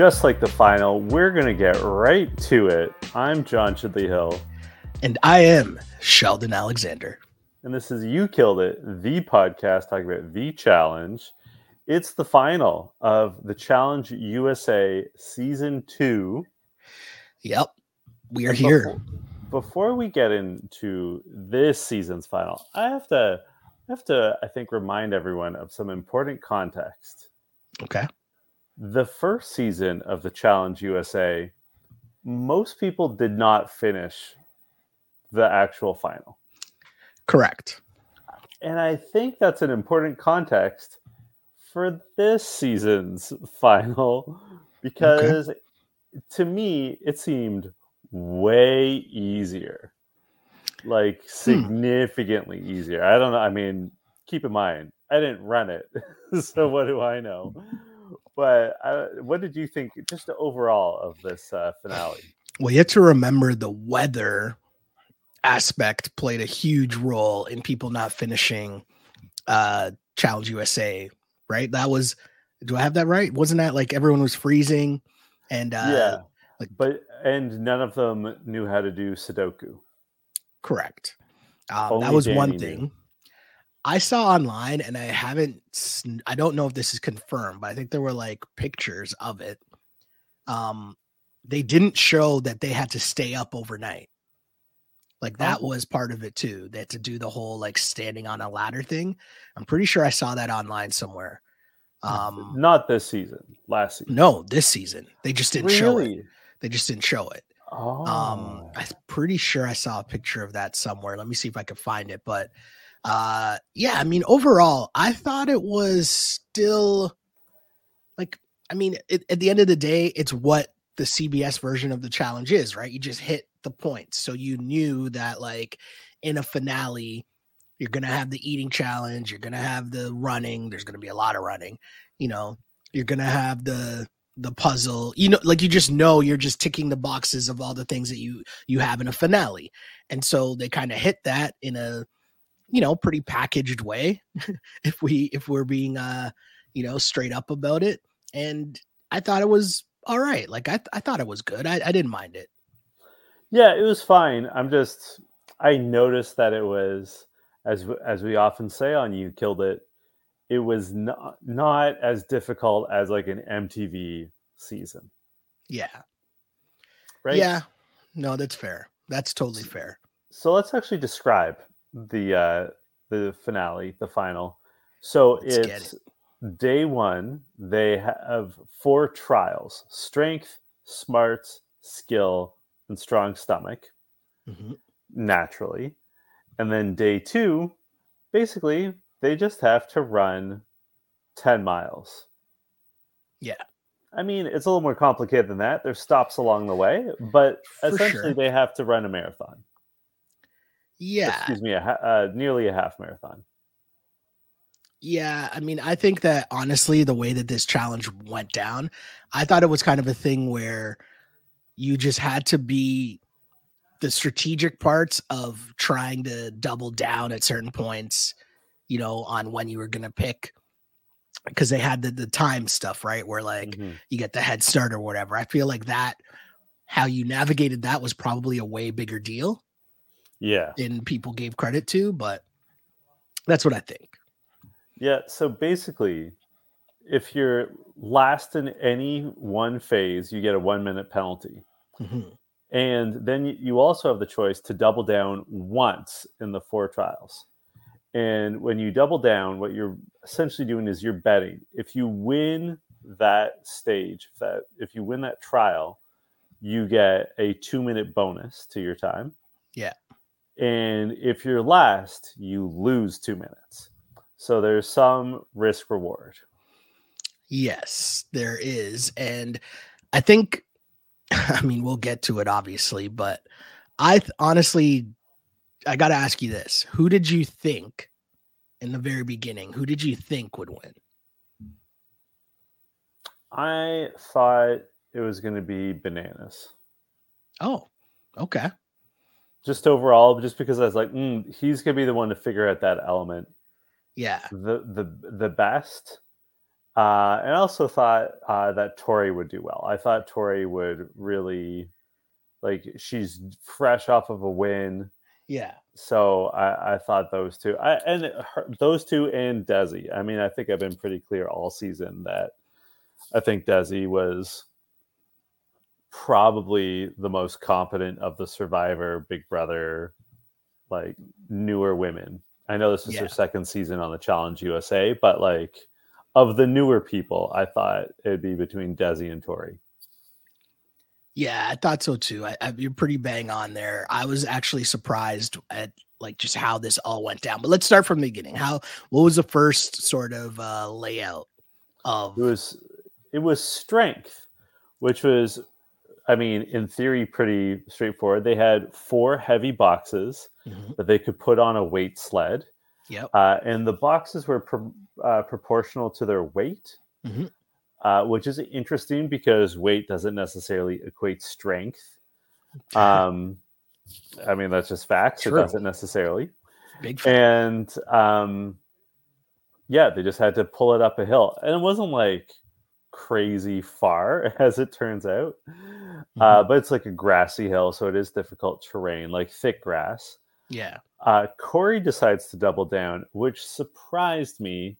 just like the final, we're going to get right to it. I'm John Chidley Hill. And I am Sheldon Alexander. And this is You Killed It, the podcast talking about the challenge. It's the final of the Challenge USA Season 2. Yep. We are here. Before, before we get into this season's final, I have to I have to I think remind everyone of some important context. Okay the first season of the Challenge USA, most people did not finish the actual final. Correct. And I think that's an important context for this season's final because okay. to me, it seemed way easier. Like hmm. significantly hmm. easier. I don't know. I mean, keep in mind, I didn't run it. so what do I know? But uh, what did you think, just overall, of this uh, finale? Well, you have to remember the weather aspect played a huge role in people not finishing uh, Challenge USA, right? That was, do I have that right? Wasn't that like everyone was freezing? And uh, yeah, like, but and none of them knew how to do Sudoku. Correct. Um, that was Danny one thing. Knew. I saw online, and I haven't. I don't know if this is confirmed, but I think there were like pictures of it. Um, they didn't show that they had to stay up overnight. Like that oh. was part of it too. They had to do the whole like standing on a ladder thing. I'm pretty sure I saw that online somewhere. Um, not this season, last season. No, this season. They just didn't really? show it. They just didn't show it. Um, oh. Um, I'm pretty sure I saw a picture of that somewhere. Let me see if I can find it. But uh yeah i mean overall i thought it was still like i mean it, at the end of the day it's what the cbs version of the challenge is right? You just hit the points. So you knew that like in a finale you're gonna have the eating challenge you're gonna have the running there's gonna be a lot of running you know? You're gonna have the the puzzle you know like you just know you're just ticking the boxes of all the things that you you have in a finale. And so they kind of hit that in a you know pretty packaged way if we if we're being uh you know straight up about it. And i thought it was all right. Like i, I thought it was good. I, I didn't mind it. Yeah it was fine. I'm just i noticed that it was as as we often say on you killed it it was not not as difficult as like an mtv season. Yeah. Right? Yeah. No that's fair. That's totally fair. so let's actually describe the uh the finale, the final. So Let's it's it. day one. They have four trials: strength, smarts, skill, and strong stomach. Mm-hmm. Naturally, and then day two, basically, they just have to run ten miles. Yeah. I mean, it's a little more complicated than that. There's stops along the way, but For essentially sure. they have to run a marathon. Yeah. Excuse me, a, uh, nearly a half marathon. Yeah, I mean, I think that honestly, the way that this challenge went down, I thought it was kind of a thing where you just had to be the strategic parts of trying to double down at certain points, you know, on when you were going to pick because they had the, the time stuff, right? Where like mm-hmm. you get the head start or whatever. I feel like that, how you navigated that was probably a way bigger deal yeah. Than people gave credit to, but that's what I think. Yeah. So basically, if you're last in any one phase, you get a one minute penalty. Mm-hmm. And then you also have the choice to double down once in the four trials. And when you double down, what you're essentially doing is you're betting. If you win that stage, if that if you win that trial, you get a two minute bonus to your time. Yeah. And if you're last, you lose two minutes. So there's some risk reward. Yes, there is. And I think, I mean, we'll get to it obviously, but I th- honestly, I got to ask you this. Who did you think in the very beginning, who did you think would win? I thought it was going to be bananas. Oh, okay just overall, just because I was like, mm, he's gonna be the one to figure out that element. Yeah. The the the best. Uh, and I also thought uh, that Tori would do well. I thought Tori would really, like, she's fresh off of a win. Yeah. So I, I thought those two, I, and her, those two and Desi. I mean, I think I've been pretty clear all season that I think Desi was probably the most competent of the Survivor, Big Brother, like newer women. I know this is yeah. her second season on the Challenge USA, but like of the newer people, I thought it'd be between Desi and Tori. Yeah, I thought so too. I, I, you're pretty bang on there. I was actually surprised at like just how this all went down. But let's start from the beginning. How what was the first sort of uh, layout of? It was it was strength, which was, I mean, in theory, pretty straightforward. They had four heavy boxes mm-hmm. that they could put on a weight sled. Yep. Uh, and the boxes were pro- uh, proportional to their weight. Mm-hmm uh, which is interesting because weight doesn't necessarily equate strength. Um, I mean, that's just facts. True. It doesn't necessarily. Big and um, yeah, they just had to pull it up a hill, and it wasn't like crazy far as it turns out. Uh, mm-hmm. Uh, but it's like a grassy hill, so it is difficult terrain, like thick grass. Yeah. Uh, Cory decides to double down, which surprised me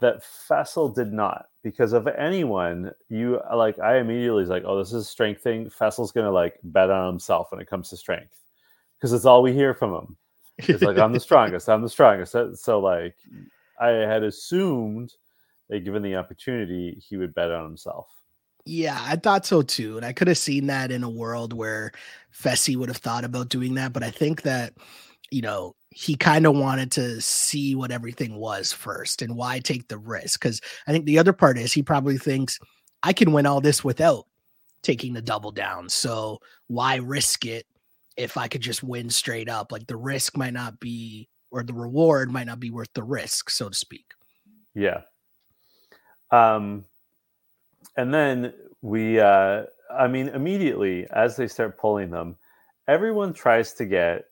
that Fessy did not because of anyone you like I immediately was like, oh, this is a strength thing. Fessy's gonna like bet on himself when it comes to strength. Because it's all we hear from him. It's like I'm the strongest, I'm the strongest. So, so like I had assumed that given the opportunity, he would bet on himself. Yeah, I thought so too. And I could have seen that in a world where Fessy would have thought about doing that. But I think that, you know, he kind of wanted to see what everything was first and why take the risk. Because I think the other part is he probably thinks I can win all this without taking the double down. So why risk it if I could just win straight up? Like the risk might not be, or the reward might not be worth the risk, so to speak. Yeah. Um, and then we, uh, I mean, immediately as they start pulling them, everyone tries to get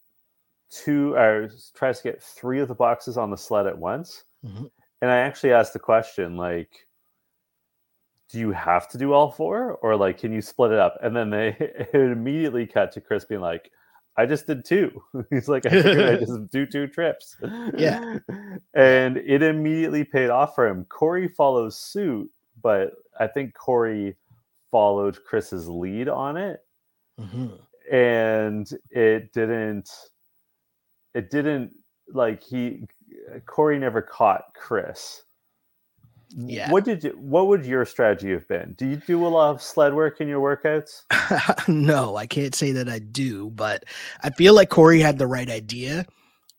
two or tries to get three of the boxes on the sled at once. Mm-hmm. And I actually asked the question like, do you have to do all four or like can you split it up? And then they it immediately cut to Chris being like, I just did two. He's like, I, I just do two trips. Yeah. And it immediately paid off for him. cory follows suit, but I think Cory followed Chris's lead on it. Mm-hmm. And it didn't it didn't like he Cory never caught Chris. Yeah. What did you, what would your strategy have been? Do you do a lot of sled work in your workouts? no, I can't say that I do, but I feel like Cory had the right idea.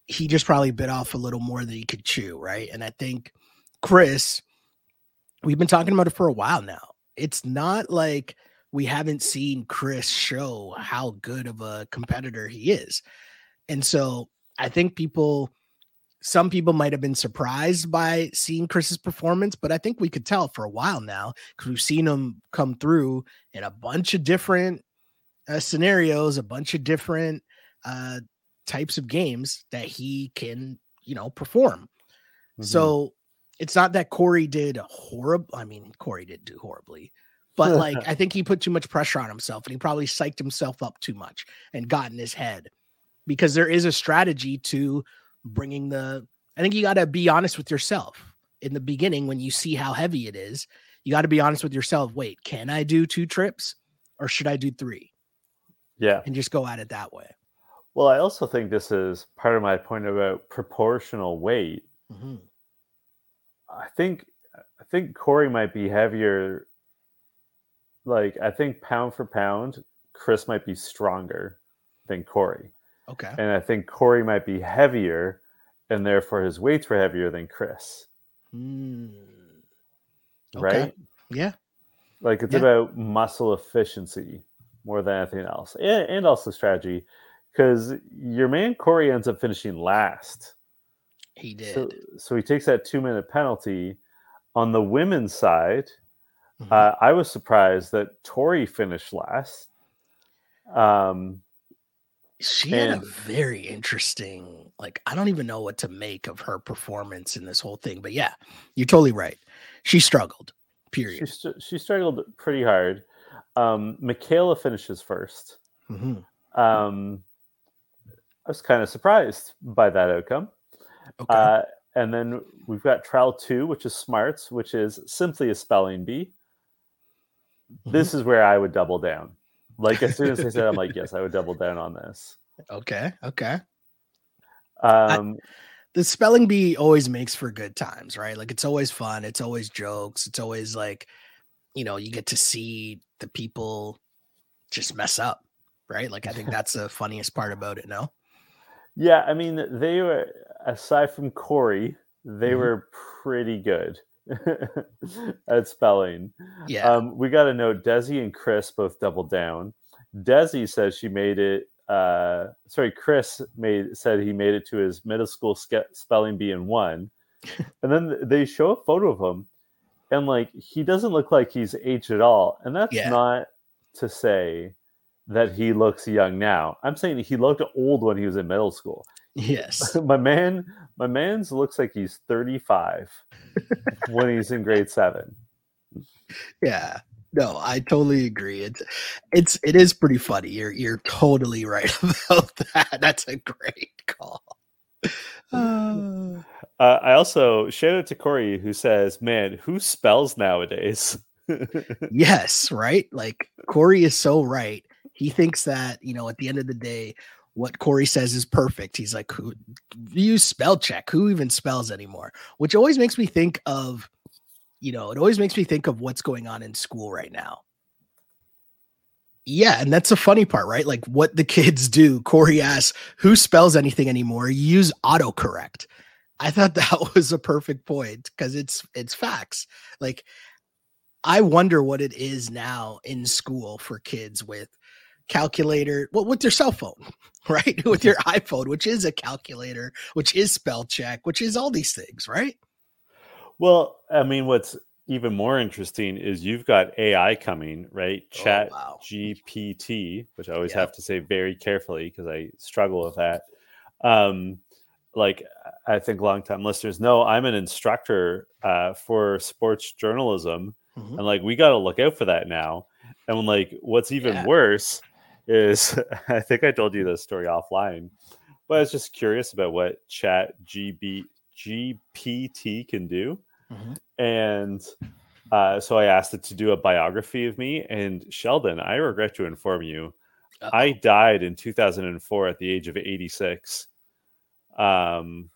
He just probably bit off a little more than he could chew, right? And I think Chris, we've been talking about it for a while now. It's not like we haven't seen Chris show how good of a competitor he is. And so I think people, some people might have been surprised by seeing Chris's performance, but I think we could tell for a while now because we've seen him come through in a bunch of different uh, scenarios, a bunch of different uh, types of games that he can, you know, perform. Mm-hmm. So it's not that Cory did horrible. I mean, Cory did do horribly, but like I think he put too much pressure on himself and he probably psyched himself up too much and got in his head because there is a strategy to bringing the I think you got to be honest with yourself in the beginning when you see how heavy it is. You got to be honest with yourself. Wait, can I do two trips or should I do three? Yeah. And just go at it that way. Well, I also think this is part of my point about proportional weight. Mm-hmm. I think I think Cory might be heavier. Like I think pound for pound, Chris might be stronger than Cory. Okay. And I think Cory might be heavier, and therefore his weights were heavier than Chris. Mm. Okay. Right? Yeah. Like it's yeah. about muscle efficiency more than anything else, and, and also strategy, because your man Cory ends up finishing last. He did. So, so he takes that two minute penalty. On the women's side, mm-hmm. uh, I was surprised that Tori finished last. Um, she had a very interesting, like, I don't even know what to make of her performance in this whole thing. But yeah, you're totally right. she struggled. Period. She, she struggled pretty hard. Um, Michaela finishes 1st mm-hmm. um, I was kind of surprised by that outcome. Okay. Uh, and then we've got trial two, which is smarts, which is simply a spelling bee. Mm-hmm. This is where I would double down. Like as soon as they said, I'm like, yes, I would double down on this. Okay. Okay. Um, I, the spelling bee always makes for good times, right? Like it's always fun. It's always jokes. It's always like, you know, you get to see the people just mess up, right? Like I think that's the funniest part about it. No. Yeah, I mean, they were aside from Cory, they mm-hmm. were pretty good at spelling. Yeah. Um, we got to know Desi and Chris both doubled down. Desi says she made it. Uh, sorry, Chris made said he made it to his middle school ske- spelling bee in one, and then they show a photo of him, and like he doesn't look like he's aged at all, and that's yeah. not to say that he looks young now. I'm saying he looked old when he was in middle school. Yes. my man, my man's looks like he's 35 when he's in grade seven. Yeah. No, I totally agree. It's it's it is pretty funny. You're you're totally right about that. That's a great call. Uh, uh, I also shout out to Cory who says, "Man, who spells nowadays?" yes, right. Like Cory is so right he thinks that you know at the end of the day what Cory says is perfect. He's like, who use spell check? Who even spells anymore? Which always makes me think of, you know, it always makes me think of what's going on in school right now. Yeah, and that's a funny part, right? Like what the kids do. Cory asks, who spells anything anymore? You use autocorrect. I thought that was a perfect point because it's it's facts. Like I wonder what it is now in school for kids with calculator well, with your cell phone right with your iphone which is a calculator which is spell check which is all these things right well i mean what's even more interesting is you've got ai coming right chat oh, wow. gpt which i always yep. have to say very carefully because i struggle with that um like i think long-time listeners know i'm an instructor uh, for sports journalism mm-hmm. and like we got to look out for that now and like what's even yeah. worse is I think I told you this story offline, but I was just curious about what Chat GB, GPT can do, mm-hmm. and uh, so I asked it to do a biography of me. And Sheldon, I regret to inform you, Uh-oh. I died in 2004 at the age of 86. Um,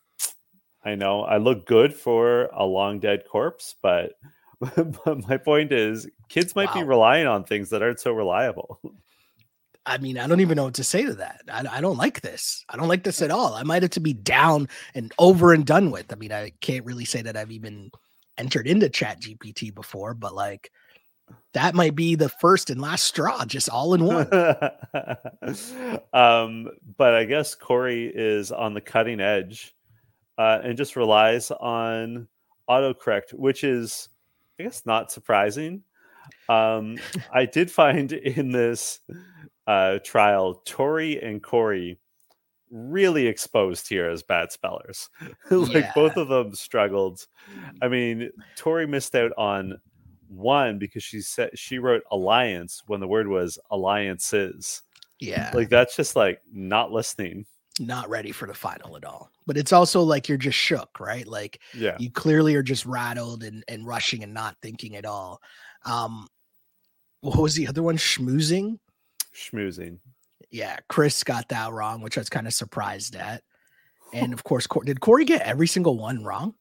I know I look good for a long dead corpse, but but my point is, kids might wow. be relying on things that aren't so reliable. I mean, I don't even know what to say to that. I, I, don't like this. I don't like this at all. I might have to be down and over and done with. I mean, I can't really say that I've even entered into Chat GPT before, but like that might be the first and last straw, just all in one. um, but I guess Cory is on the cutting edge uh, and just relies on autocorrect, which is, I guess, not surprising. Um, I did find in this uh, trial, Tori and Cory really exposed here as bad spellers. like yeah. both of them struggled. I mean, Tori missed out on one because she said she wrote alliance when the word was alliances. Yeah. Like that's just like not listening. Not ready for the final at all. But it's also like you're just shook, right? Like yeah. you clearly are just rattled and, and rushing and not thinking at all. Um what was the other one? Schmoozing? Schmoozing. Yeah, Chris got that wrong, which I was kind of surprised at. And of course, did Cory get every single one wrong?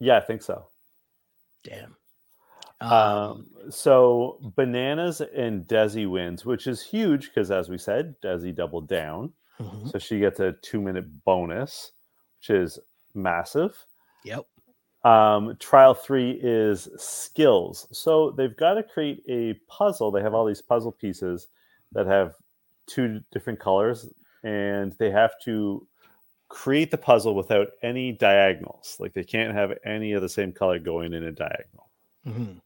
Yeah, I think so. Damn. Um, um, so bananas and Desi wins, which is huge because, as we said, Desi doubled down, mm-hmm. so she gets a two-minute bonus, which is massive. Yep. Um, trial three is skills. So they've got to create a puzzle. They have all these puzzle pieces that have two different colors and they have to create the puzzle without any diagonals. Like they can't have any of the same color going in a diagonal. Mm-hmm.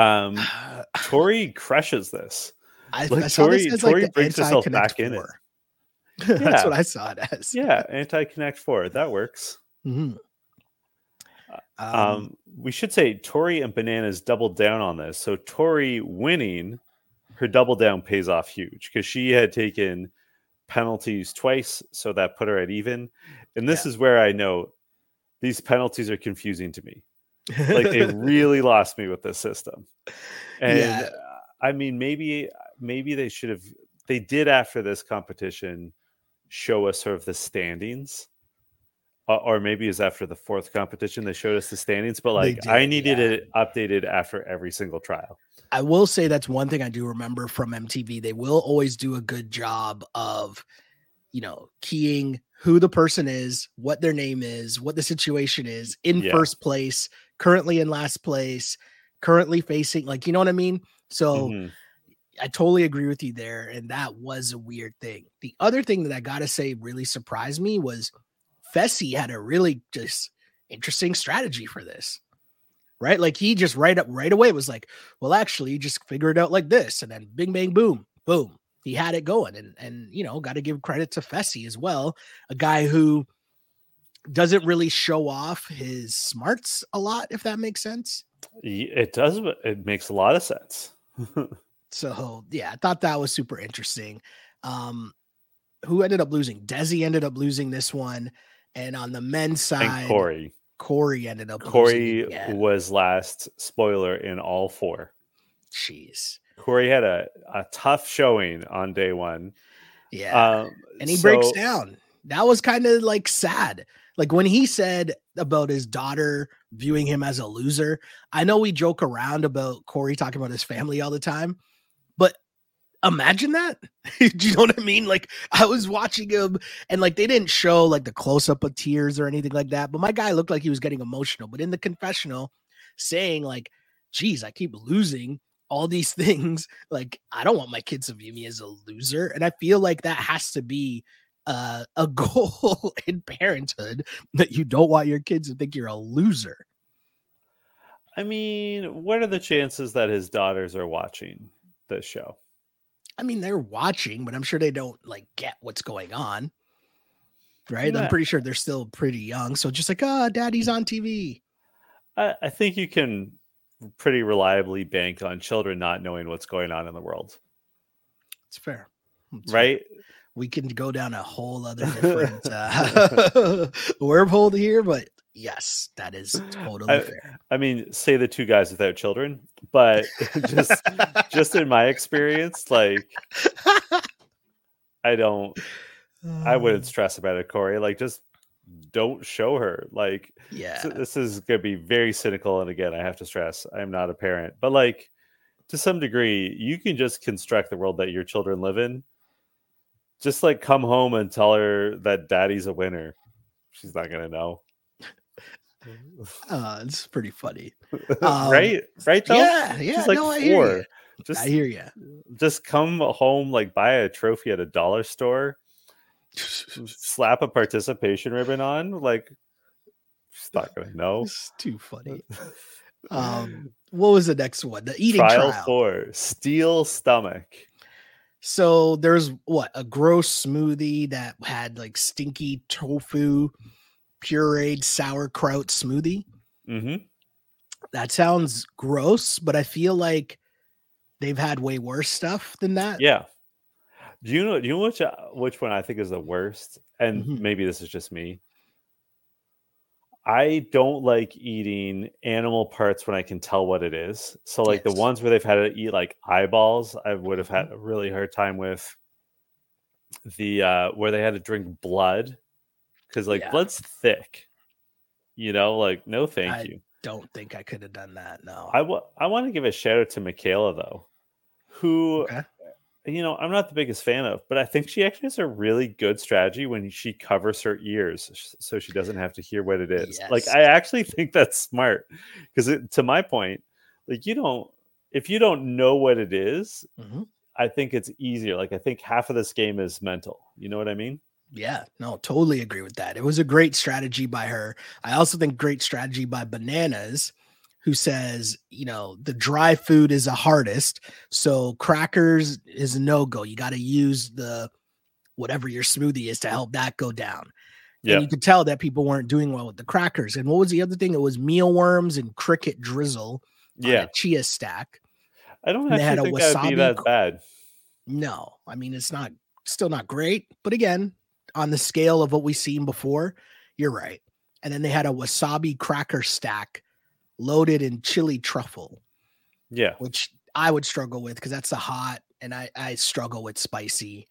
Um, Tori crushes this. I, like, I Tori, this Tori like brings herself back four. in it. That's what I saw it as. Yeah, anti connect four. That works. Mm-hmm. Um, um, we should say Tori and Bananas doubled down on this. So Tori winning, her double down pays off huge because she had taken penalties twice, so that put her at even. And this yeah. is where I know these penalties are confusing to me. Like they really lost me with this system. And yeah. I mean, maybe maybe they should have. They did after this competition show us sort of the standings uh, or maybe it's after the fourth competition they showed us the standings but like did, i needed yeah. it updated after every single trial i will say that's one thing i do remember from mtv they will always do a good job of you know keying who the person is what their name is what the situation is in yeah. first place currently in last place currently facing like you know what i mean so mm-hmm. I totally agree with you there. And that was a weird thing. The other thing that I got to say really surprised me was Fessy had a really just interesting strategy for this. Right? Like he just right up right away was like, well, actually, just figure it out like this. And then bing bang boom, boom. He had it going. And and you know, got to give credit to Fessy as well, a guy who doesn't really show off his smarts a lot, if that makes sense. It does, it makes a lot of sense. so yeah, I thought that was super interesting. Um, who ended up losing? Desi ended up losing this one. And on the men's side, and Cory. Cory ended up. Cory was last spoiler in all four. Jeez. Cory had a, a tough showing on day one. Yeah. Um, and he so, breaks down. That was kind of like sad. Like when he said about his daughter viewing him as a loser, I know we joke around about Cory talking about his family all the time, imagine that? Do you know what i mean? Like i was watching him and like they didn't show like the close-up of tears or anything like that but my guy looked like he was getting emotional but in the confessional saying like geez i keep losing all these things like i don't want my kids to view me as a loser and i feel like that has to be uh, a goal in parenthood that you don't want your kids to think you're a loser. I mean what are the chances that his daughters are watching this show I mean, they're watching, but I'm sure they don't like get what's going on. Right. Yeah. I'm pretty sure they're still pretty young. So just like, oh, daddy's on TV. I, I think you can pretty reliably bank on children not knowing what's going on in the world. It's fair. It's right. Fair. We can go down a whole other different uh, wormhole here, but yes, that is totally I, fair. I mean, say the two guys without children, but just just in my experience, like I don't I wouldn't stress about it, Cory. Like just don't show her. Like yeah, so this is gonna be very cynical. And again, I have to stress I'm not a parent, but like to some degree, you can just construct the world that your children live in. Just like come home and tell her that daddy's a winner. She's not gonna know. Uh, it's pretty funny, um, right? Right? Though? Yeah, yeah. She's like no, I four. Hear just I hear you. Just come home, like buy a trophy at a dollar store, slap a participation ribbon on. Like, she's not gonna know. It's too funny. um, what was the next one? The eating trial, trial. four. Steel stomach. So there's what a gross smoothie that had like stinky tofu pureed sauerkraut smoothie. Mm-hmm. That sounds gross, but I feel like they've had way worse stuff than that. Yeah. Do you know? Do you know which uh, which one I think is the worst? And mm-hmm. maybe this is just me. I don't like eating animal parts when I can tell what it is. So, like yes. the ones where they've had to eat like eyeballs, I would have had mm-hmm. a really hard time with. The uh where they had to drink blood because like yeah. blood's thick. You know, like no, thank I you. Don't think I could have done that. No, I, w- I want to give a shout out to Michaela though, who okay. you know I'm not the biggest fan of, but I think she actually has a really good strategy when she covers her ears so she doesn't have to hear what it is. Yes. Like I actually think that's smart because to my point, like you don't if you don't know what it is, mm-hmm. I think it's easier. Like I think half of this game is mental. You know what I mean? Yeah, no, totally agree with that. It was a great strategy by her. I also think great strategy by Bananas, who says, you know, the dry food is the hardest. So crackers is a no go. You got to use the whatever your smoothie is to help that go down. Yeah. And you could tell that people weren't doing well with the crackers. And what was the other thing? It was mealworms and cricket drizzle. Yeah. chia stack. I don't actually had think that'd be that bad. No, I mean it's not still not great, but again, on the scale of what we've seen before, you're right. And then they had a wasabi cracker stack loaded in chili truffle. Yeah. Which I would struggle with because that's a hot and I, I struggle with spicy.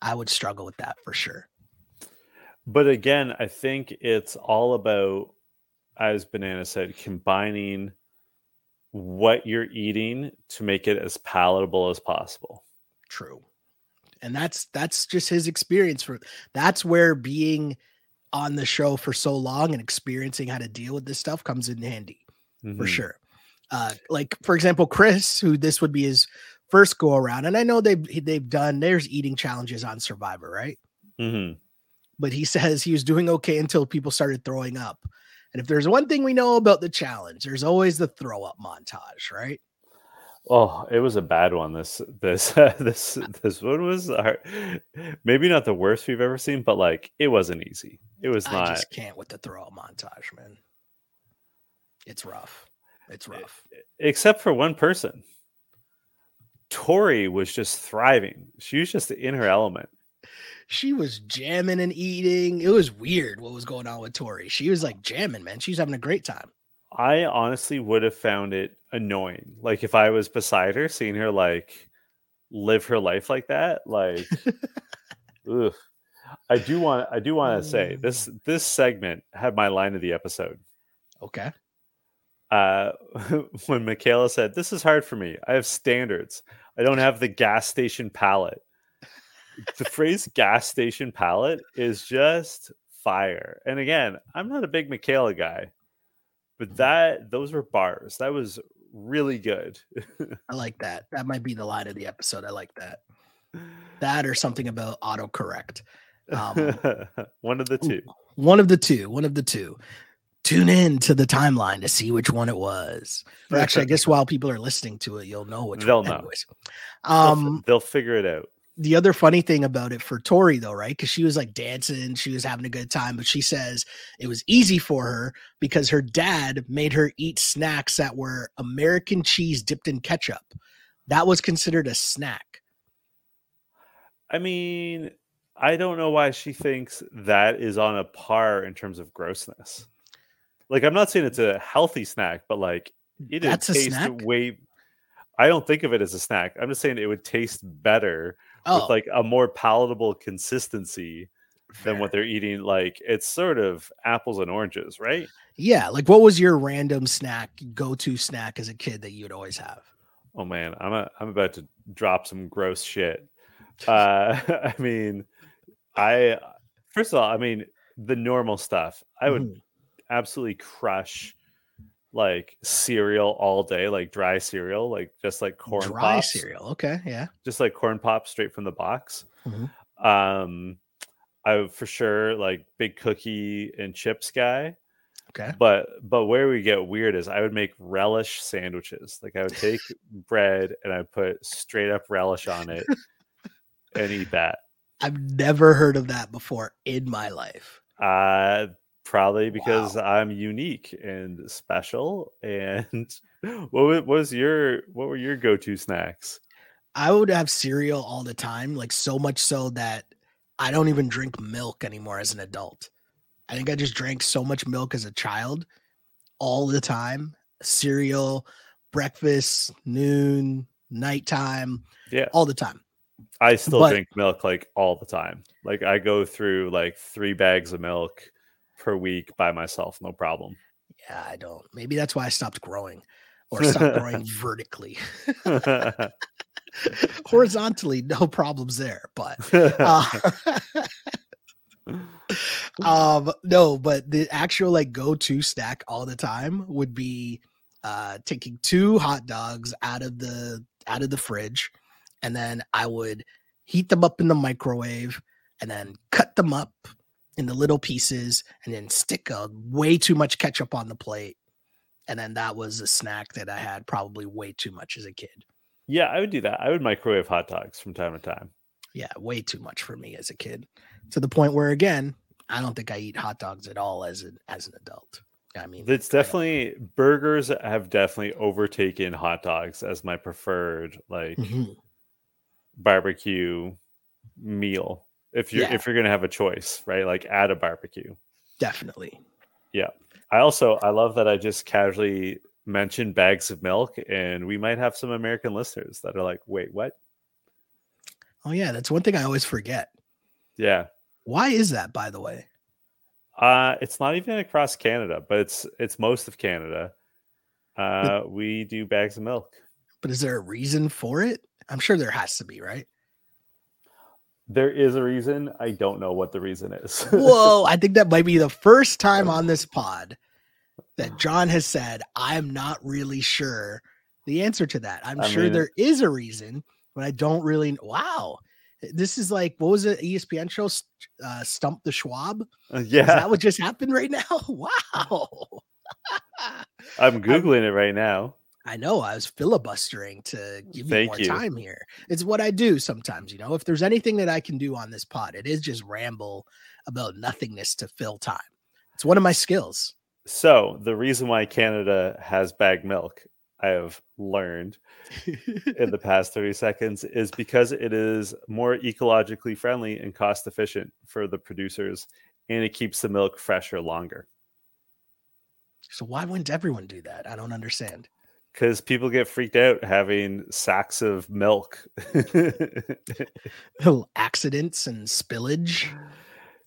I would struggle with that for sure. But again, I think it's all about, as Banana said, combining what you're eating to make it as palatable as possible. True. And that's that's just his experience for that's where being on the show for so long and experiencing how to deal with this stuff comes in handy mm-hmm. for sure. Uh, like for example, Chris, who this would be his first go around, and I know they've they've done there's eating challenges on Survivor, right? Mm-hmm. But he says he was doing okay until people started throwing up. And if there's one thing we know about the challenge, there's always the throw up montage, right? Oh, it was a bad one. This this uh, this this one was our, maybe not the worst we've ever seen, but like it wasn't easy. It was not. I just can't with the throw montage, man. It's rough. It's rough. Except for one person. Tori was just thriving. She was just in her element she was jamming and eating. It was weird what was going on with Tori. She was like jamming, man. She was having a great time. I honestly would have found it annoying. Like if I was beside her, seeing her like live her life like that, like ugh. I do want I do want to say this mm. this segment had my line of the episode. Okay. Uh when Michaela said, This is hard for me. I have standards. I don't have the gas station palate the phrase gas station palate is just fire. And again, I'm not a big Michaela guy, but that those were bars. That was really good. I like that. That might be the line of the episode. I like that. That or something about autocorrect. Um, one of the two. One of the two. One of the two. Tune in to the timeline to see which one it was. Or actually, I guess while people are listening to it, you'll know which they'll one. know. Anyways. Um, they'll, they'll figure it out the other funny thing about it for Tori though, right? Because she was like dancing, she was having a good time, but she says it was easy for her because her dad made her eat snacks that were American cheese dipped in ketchup. That was considered a snack. I mean, I don't know why she thinks that is on a par in terms of grossness. Like, I'm not saying it's a healthy snack, but like it That's a snack? way. I don't think of it as a snack. I'm just saying it would taste better oh. with like a more palatable consistency Fair. than what they're eating. Like it's sort of apples and oranges, right? Yeah. Like what was your random snack, go to snack as a kid that you'd always have? Oh man, I'm a, I'm about to drop some gross shit. Uh, I mean, I first of all, I mean the normal stuff. I would mm. absolutely crush like cereal all day, like dry cereal, like just like corn dry pops. cereal. Okay, yeah, just like corn pops straight from the box. Mm-hmm. Um, I for sure like big cookie and chips guy. Okay, but but where we get weird is I would make relish sandwiches. Like I would take bread and I put straight up relish on it and eat that. I've never heard of that before in my life. Uh probably because wow. I'm unique and special. And what was your what were your go to snacks? I would have cereal all the time, like so much so that I don't even drink milk anymore as an adult. I think I just drank so much milk as a child all the time. Cereal, breakfast, noon, nighttime, yeah, all the time. I still but, drink milk like all the time. Like I go through like three bags of milk per week by myself, no problem. Yeah, I don't. Maybe that's why I stopped growing or stopped growing vertically. Horizontally, no problems there, but uh, um no, but the actual like go-to snack all the time would be uh taking two hot dogs out of the out of the fridge and then I would heat them up in the microwave and then cut them up in the little pieces and then stick a way too much ketchup on the plate. And then that was a snack that I had probably way too much as a kid. Yeah, I would do that. I would microwave hot dogs from time to time. Yeah, way too much for me as a kid. To the point where again, I don't think I eat hot dogs at all as an as an adult. I mean, it's definitely burgers have definitely overtaken hot dogs as my preferred like mm-hmm. barbecue meal. If you're yeah. if you're gonna have a choice, right? Like add a barbecue. Definitely. Yeah. I also I love that I just casually mentioned bags of milk, and we might have some American listeners that are like, "Wait, what?" Oh yeah, that's one thing I always forget. Yeah. Why is that, by the way? Uh, it's not even across Canada, but it's it's most of Canada. Uh, but, we do bags of milk. But is there a reason for it? I'm sure there has to be, right? There is a reason. I don't know what the reason is. Whoa, I think that might be the first time on this pod that John has said, I'm not really sure the answer to that. I'm I sure mean, there is a reason, but I don't really. Wow. This is like what was it? ESPN show, uh, Stump the Schwab. Uh, yeah, is that what just happened right now? Wow. I'm googling I'm, it right now. I know. I was filibustering to mm, give you more you. time here. It's what I do sometimes. You know, if there's anything that I can do on this pod, it is just ramble about nothingness to fill time. It's one of my skills. So the reason why Canada has bag milk I have learned in the past 30 seconds is because it is more ecologically friendly and cost efficient for the producers and it keeps the milk fresher longer. So why wouldn't everyone do that? I don't understand. Because people get freaked out having sacks of milk. Little accidents and spillage.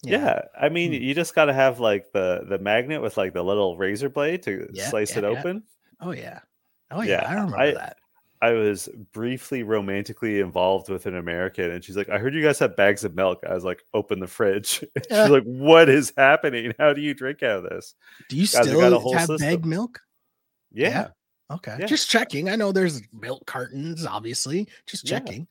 Yeah. yeah. I mean, hmm. you just got to have like the the magnet with like the little razor blade to yeah, slice yeah, it open. Oh yeah. Oh yeah, yeah I remember I, that. I was briefly romantically involved with an American, and she's like, "I heard you guys have bags of milk." I was like, "Open the fridge." she's like, "What is happening? How do you drink out of this?" Do you guys still have, have bag milk? Yeah. Yeah. Okay. Yeah. Just checking. I know there's milk cartons, obviously. Just checking.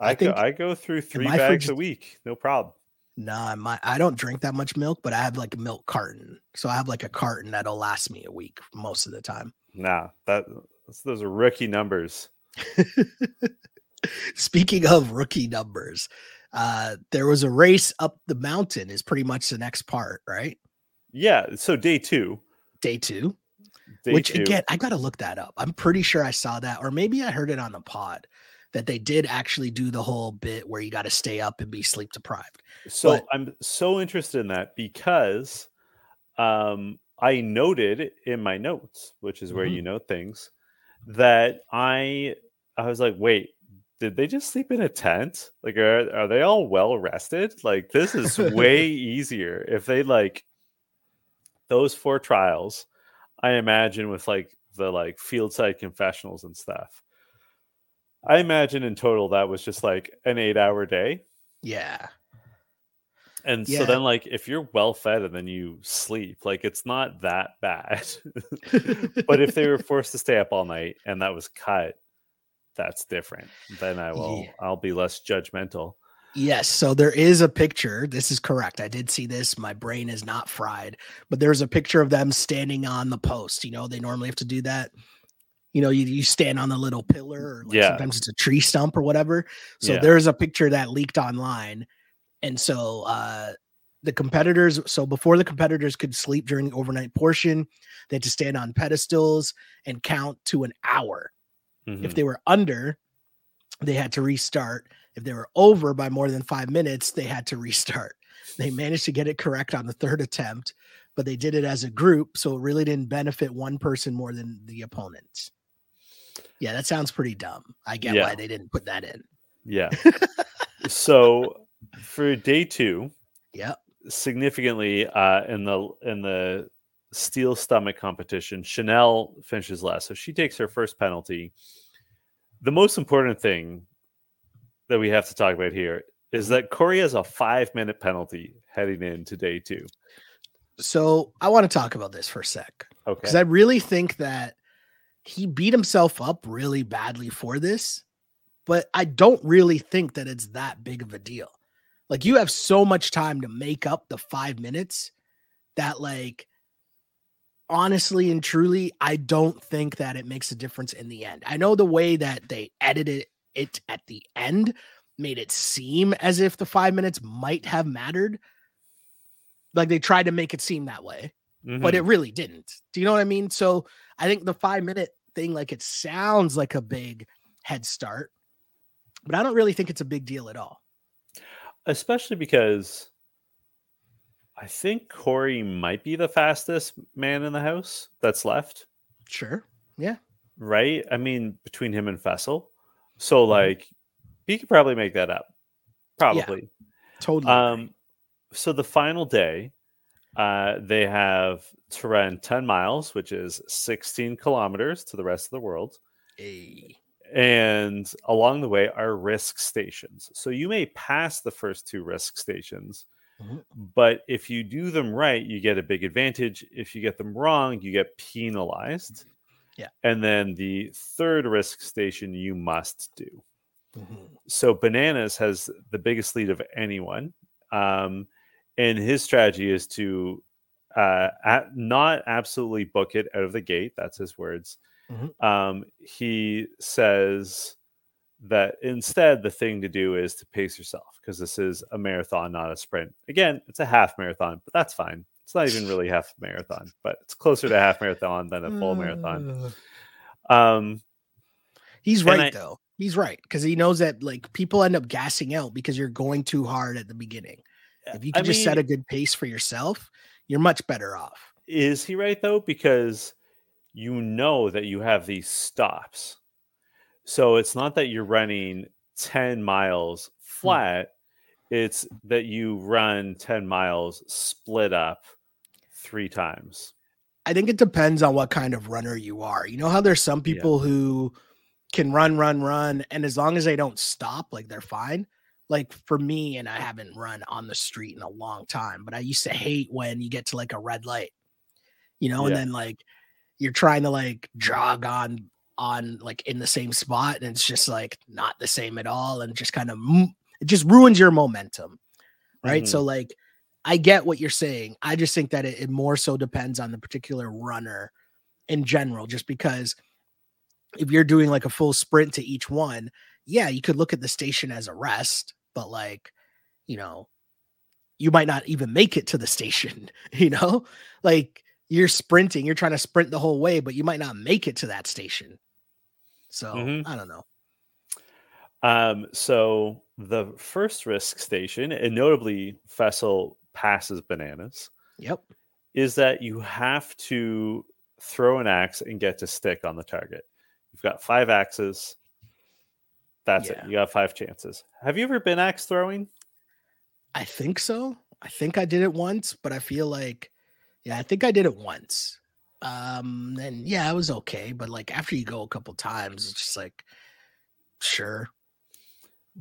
I, I think go, I go through three bags fridge, a week, no problem. Nah, my I don't drink that much milk, but I have like a milk carton. So I have like a carton that'll last me a week most of the time. Nah, that those are rookie numbers. Speaking of rookie numbers, uh, there was a race up the mountain. Is pretty much the next part, right? Yeah. So day two. Day two. Day which two. again, I got to look that up. I'm pretty sure I saw that, or maybe I heard it on the pod that they did actually do the whole bit where you got to stay up and be sleep deprived. So but, I'm so interested in that because um, I noted in my notes, which is where mm-hmm. you note things, that I I was like, wait, did they just sleep in a tent? Like, are are they all well rested? Like, this is way easier if they like those four trials. I imagine with like the like field side confessionals and stuff. I imagine in total that was just like an eight hour day. Yeah. And yeah. so then, like, if you're well fed and then you sleep, like, it's not that bad. but if they were forced to stay up all night and that was cut, that's different. Then I will, yeah. I'll be less judgmental. Yes. So there is a picture. This is correct. I did see this. My brain is not fried, but there's a picture of them standing on the post. You know, they normally have to do that. You know, you, you stand on the little pillar, or like yeah. sometimes it's a tree stump or whatever. So yeah. there's a picture that leaked online and so uh, the competitors, so before the competitors could sleep during the overnight portion, they had to stand on pedestals and count to an hour. Mm-hmm. If they were under, they had to restart. If they were over by more than five minutes, they had to restart. They managed to get it correct on the third attempt, but they did it as a group. So it really didn't benefit one person more than the opponents. Yeah, that sounds pretty dumb. I get yeah. why they didn't put that in. Yeah. so for day two, yeah, significantly uh, in the in the steel stomach competition, Chanel finishes last, so she takes her first penalty. The most important thing that we have to talk about here is that Cory has a five minute penalty heading into day two. So I want to talk about this for a sec. Okay. Because I really think that he beat himself up really badly for this, but I don't really think that it's that big of a deal. Like you have so much time to make up the five minutes that like honestly and truly, I don't think that it makes a difference in the end. I know the way that they edit it at the end made it seem as if the five minutes might have mattered. Like they tried to make it seem that way, mm-hmm. but it really didn't. Do you know what I mean? So I think the five minute thing, like it sounds like a big head start, but I don't really think it's a big deal at all. Especially because I think Cory might be the fastest man in the house that's left. Sure. Yeah. Right? I mean, between him and Fessy. So, mm-hmm. like, he could probably make that up. Probably. Yeah, totally. Um, so the final day, uh, they have to run 10 miles, which is 16 kilometers to the rest of the world. Hey. And along the way are risk stations. So you may pass the first two risk stations, mm-hmm. but if you do them right, you get a big advantage. If you get them wrong, you get penalized. Yeah. And then the third risk station you must do. Mm-hmm. So Bananas has the biggest lead of anyone. Um, and his strategy is to uh, at, not absolutely book it out of the gate. That's his words. Mm-hmm. Um, he says that instead the thing to do is to pace yourself because this is a marathon, not a sprint. Again, it's a half marathon, but that's fine. It's not even really half marathon, but it's closer to half marathon than a full marathon. Um, he's right I, though. He's right because he knows that like people end up gassing out because you're going too hard at the beginning. If you can I just mean, set a good pace for yourself, you're much better off. Is he right though? Because you know that you have these stops. So it's not that you're running 10 miles hmm. flat, hmm. it's that you run 10 miles split up three times. I think it depends on what kind of runner you are. You know how there's some people yeah. who can run, run, run, and as long as they don't stop, like they're fine. Like for me, and I haven't run on the street in a long time, but I used to hate when you get to like a red light, you know, yeah. and then like you're trying to like jog on on like in the same spot, and it's just like not the same at all, and just kind of it just ruins your momentum, right? Mm-hmm. So like I get what you're saying. I just think that it, it more so depends on the particular runner in general, just because if you're doing like a full sprint to each one, yeah, you could look at the station as a rest, but like, you know, you might not even make it to the station, you know? Like you're sprinting, you're trying to sprint the whole way, but you might not make it to that station. So mm-hmm. I don't know. Um, so the first risk station, and notably Fessy passes bananas. Yep. Is that you have to throw an axe and get to stick on the target. You've got five axes. That's yeah. it. You got five chances. Have you ever been axe throwing? I think so. I think I did it once, but I feel like, yeah, I think I did it once. Um, and yeah, it was okay. But like after you go a couple times, it's just like, sure.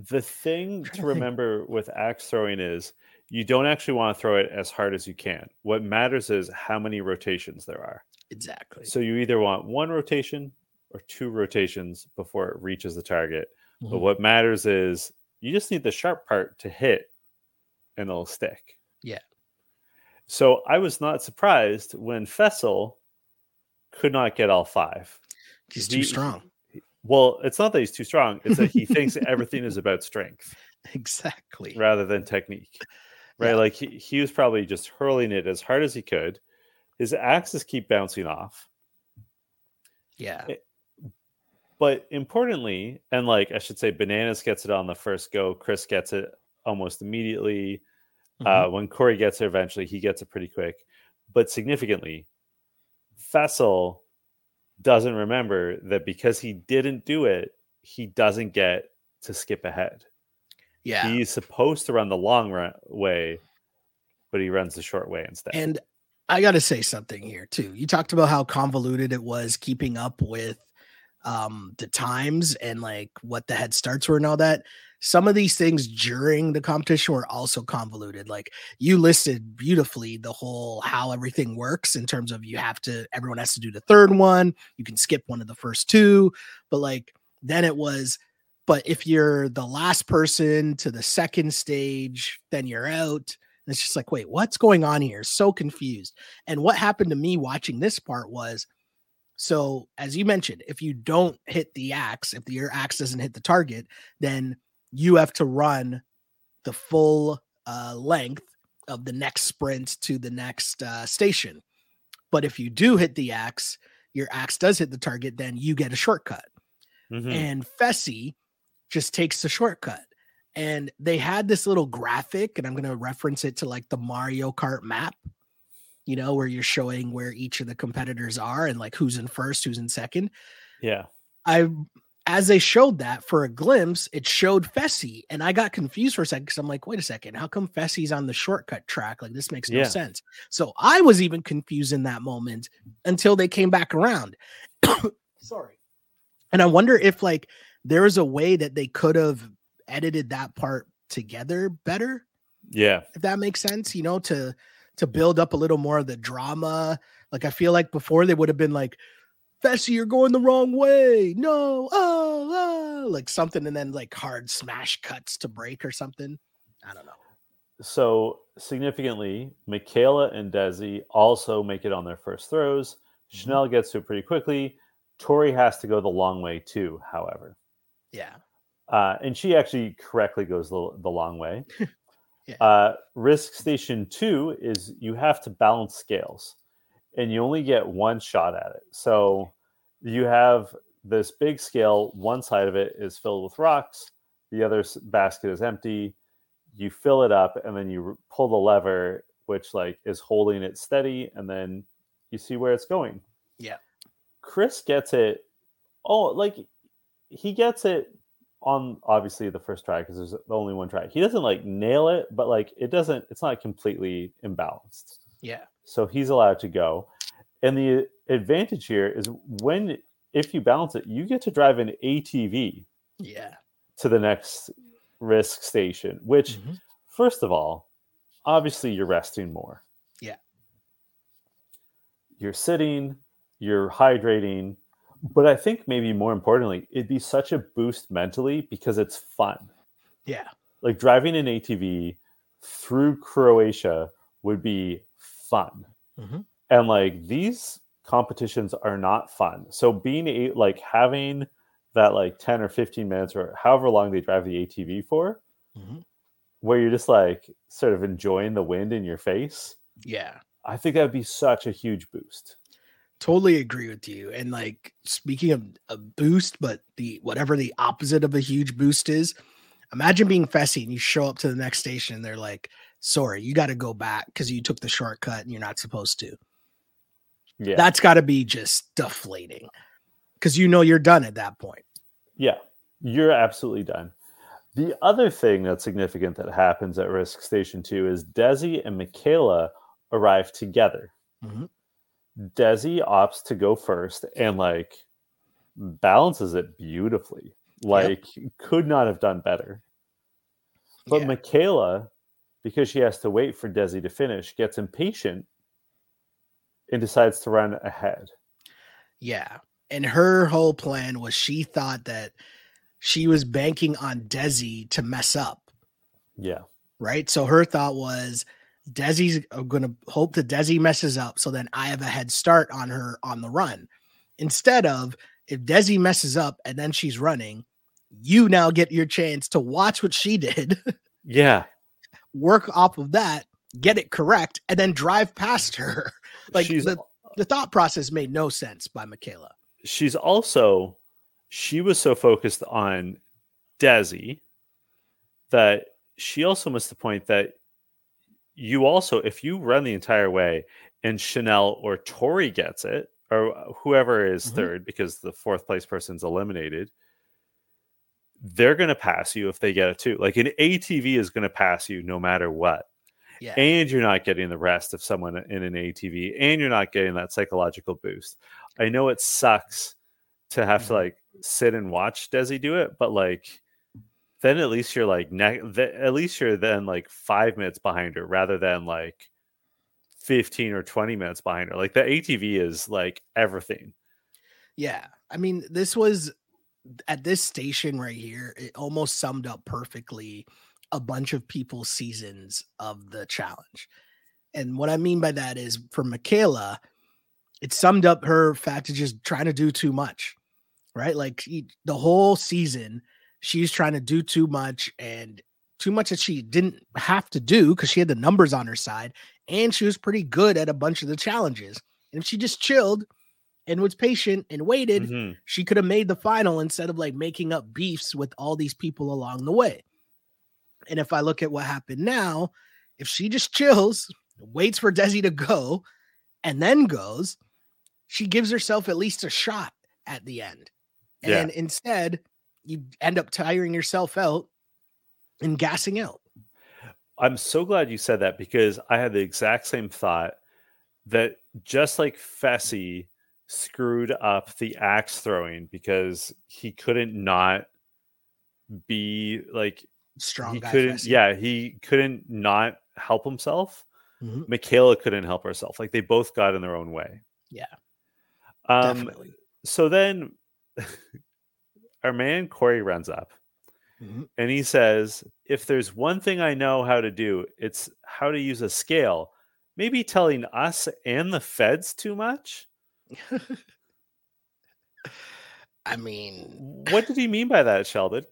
The thing to remember with axe throwing is you don't actually want to throw it as hard as you can. What matters is how many rotations there are. Exactly. So you either want one rotation or two rotations before it reaches the target. Mm-hmm. But what matters is you just need the sharp part to hit and it'll stick. Yeah. So I was not surprised when Fessy could not get all five. He's he, too strong. Well, it's not that he's too strong, it's that he thinks everything is about strength. Exactly. Rather than technique. Right. Yeah. Like he, he was probably just hurling it as hard as he could. His axes keep bouncing off. Yeah. It, but importantly, and like I should say, Bananas gets it on the first go. Chris gets it almost immediately. Uh, mm-hmm. Uh, when Cory gets it eventually, he gets it pretty quick. But significantly, Fessy doesn't remember that because he didn't do it, he doesn't get to skip ahead. Yeah. He's supposed to run the long run way, but he runs the short way instead. And I got to say something here too. You talked about how convoluted it was keeping up with um the times and like what the head starts were and all that some of these things during the competition were also convoluted like you listed beautifully the whole how everything works in terms of you have to everyone has to do the third one you can skip one of the first two but like then it was but if you're the last person to the second stage then you're out and it's just like wait what's going on here so confused and what happened to me watching this part was so, as you mentioned, if you don't hit the axe, if your axe doesn't hit the target, then you have to run the full uh, length of the next sprint to the next uh, station. But if you do hit the axe, your axe does hit the target, then you get a shortcut. Mm-hmm. And Fessy just takes the shortcut. And they had this little graphic, and I'm going to reference it to like the Mario Kart map, you know, where you're showing where each of the competitors are and like who's in first, who's in second. Yeah. I as they showed that for a glimpse, it showed Fessy, and I got confused for a second because I'm like, wait a second, how come Fessy's on the shortcut track? Like this makes no yeah. sense. So I was even confused in that moment until they came back around. Sorry, and I wonder if like there is a way that they could have edited that part together better. Yeah, if that makes sense, you know, to to build up a little more of the drama. Like I feel like before they would have been like Fessy, you're going the wrong way. No, oh, oh, like something, and then like hard smash cuts to break or something. I don't know. So significantly, Michaela and Desi also make it on their first throws. Mm-hmm. Chanel gets to it pretty quickly. Tori has to go the long way too, however. Yeah. Uh, and she actually correctly goes the, the long way. yeah. uh, risk station two is you have to balance scales and you only get one shot at it. So you have this big scale, one side of it is filled with rocks, the other basket is empty. You fill it up and then you pull the lever, which like is holding it steady, and then you see where it's going. Yeah. Chris gets it. Oh, like he gets it on obviously the first try because there's the only one try. He doesn't like nail it, but like it doesn't. It's not completely imbalanced. Yeah. So he's allowed to go. And the advantage here is when if you balance it, you get to drive an ATV. Yeah. To the next risk station, which mm-hmm. first of all, obviously you're resting more. Yeah. You're sitting, you're hydrating, but I think maybe more importantly, it'd be such a boost mentally because it's fun. Yeah. Like driving an ATV through Croatia would be fun. Mm-hmm. And like these competitions are not fun. So being a, like having that like 10 or 15 minutes or however long they drive the ATV for, mm-hmm. where you're just like sort of enjoying the wind in your face. Yeah. I think that would be such a huge boost. Totally agree with you. And like speaking of a boost, but the whatever the opposite of a huge boost is, imagine being Fessy and you show up to the next station and they're like, sorry, you got to go back because you took the shortcut and you're not supposed to. Yeah. That's got to be just deflating because you know you're done at that point. Yeah, you're absolutely done. The other thing that's significant that happens at Risk Station 2 is Desi and Michaela arrive together. Mm-hmm. Desi opts to go first and like balances it beautifully. Like, yep. could not have done better. But yeah. Michaela because she has to wait for Desi to finish, gets impatient and decides to run ahead. Yeah. And her whole plan was she thought that she was banking on Desi to mess up. Yeah. Right. So her thought was Desi's going to hope that Desi messes up so then I have a head start on her on the run. Instead of if Desi messes up and then she's running, you now get your chance to watch what she did. Yeah work off of that, get it correct, and then drive past her. like the, the thought process made no sense by Michaela. She's also she was so focused on Desi that she also missed the point that you also, if you run the entire way and Chanel or Tori gets it, or whoever is mm-hmm. third, because the fourth place person's eliminated, they're going to pass you if they get it too. Like an ATV is going to pass you no matter what. Yeah. And you're not getting the rest of someone in an ATV, and you're not getting that psychological boost. I know it sucks to have mm-hmm. to like sit and watch Desi do it, but like then at least you're like ne- th- at least you're then like five minutes behind her rather than like 15 or 20 minutes behind her. Like the ATV is like everything. Yeah. I mean, this was at this station right here, it almost summed up perfectly a bunch of people's seasons of the challenge. And what I mean by that is for Michaela, it summed up her fact of just trying to do too much, right? Like the whole season, she's trying to do too much and too much that she didn't have to do because she had the numbers on her side and she was pretty good at a bunch of the challenges. And if she just chilled and was patient and waited, mm-hmm. she could have made the final instead of like making up beefs with all these people along the way. And if I look at what happened now, if she just chills, waits for Desi to go, and then goes, she gives herself at least a shot at the end. And yeah. instead, you end up tiring yourself out and gassing out. I'm so glad you said that because I had the exact same thought that just like Fessy screwed up the axe throwing because he couldn't not be like strong. He couldn't, Fessy. yeah, he couldn't not help himself. Mm-hmm. Michaela couldn't help herself. Like they both got in their own way. Yeah. Um, definitely. So then our man Cory runs up mm-hmm. and he says, If there's one thing I know how to do, it's how to use a scale. Maybe telling us and the feds too much. I mean, what did he mean by that, Sheldon?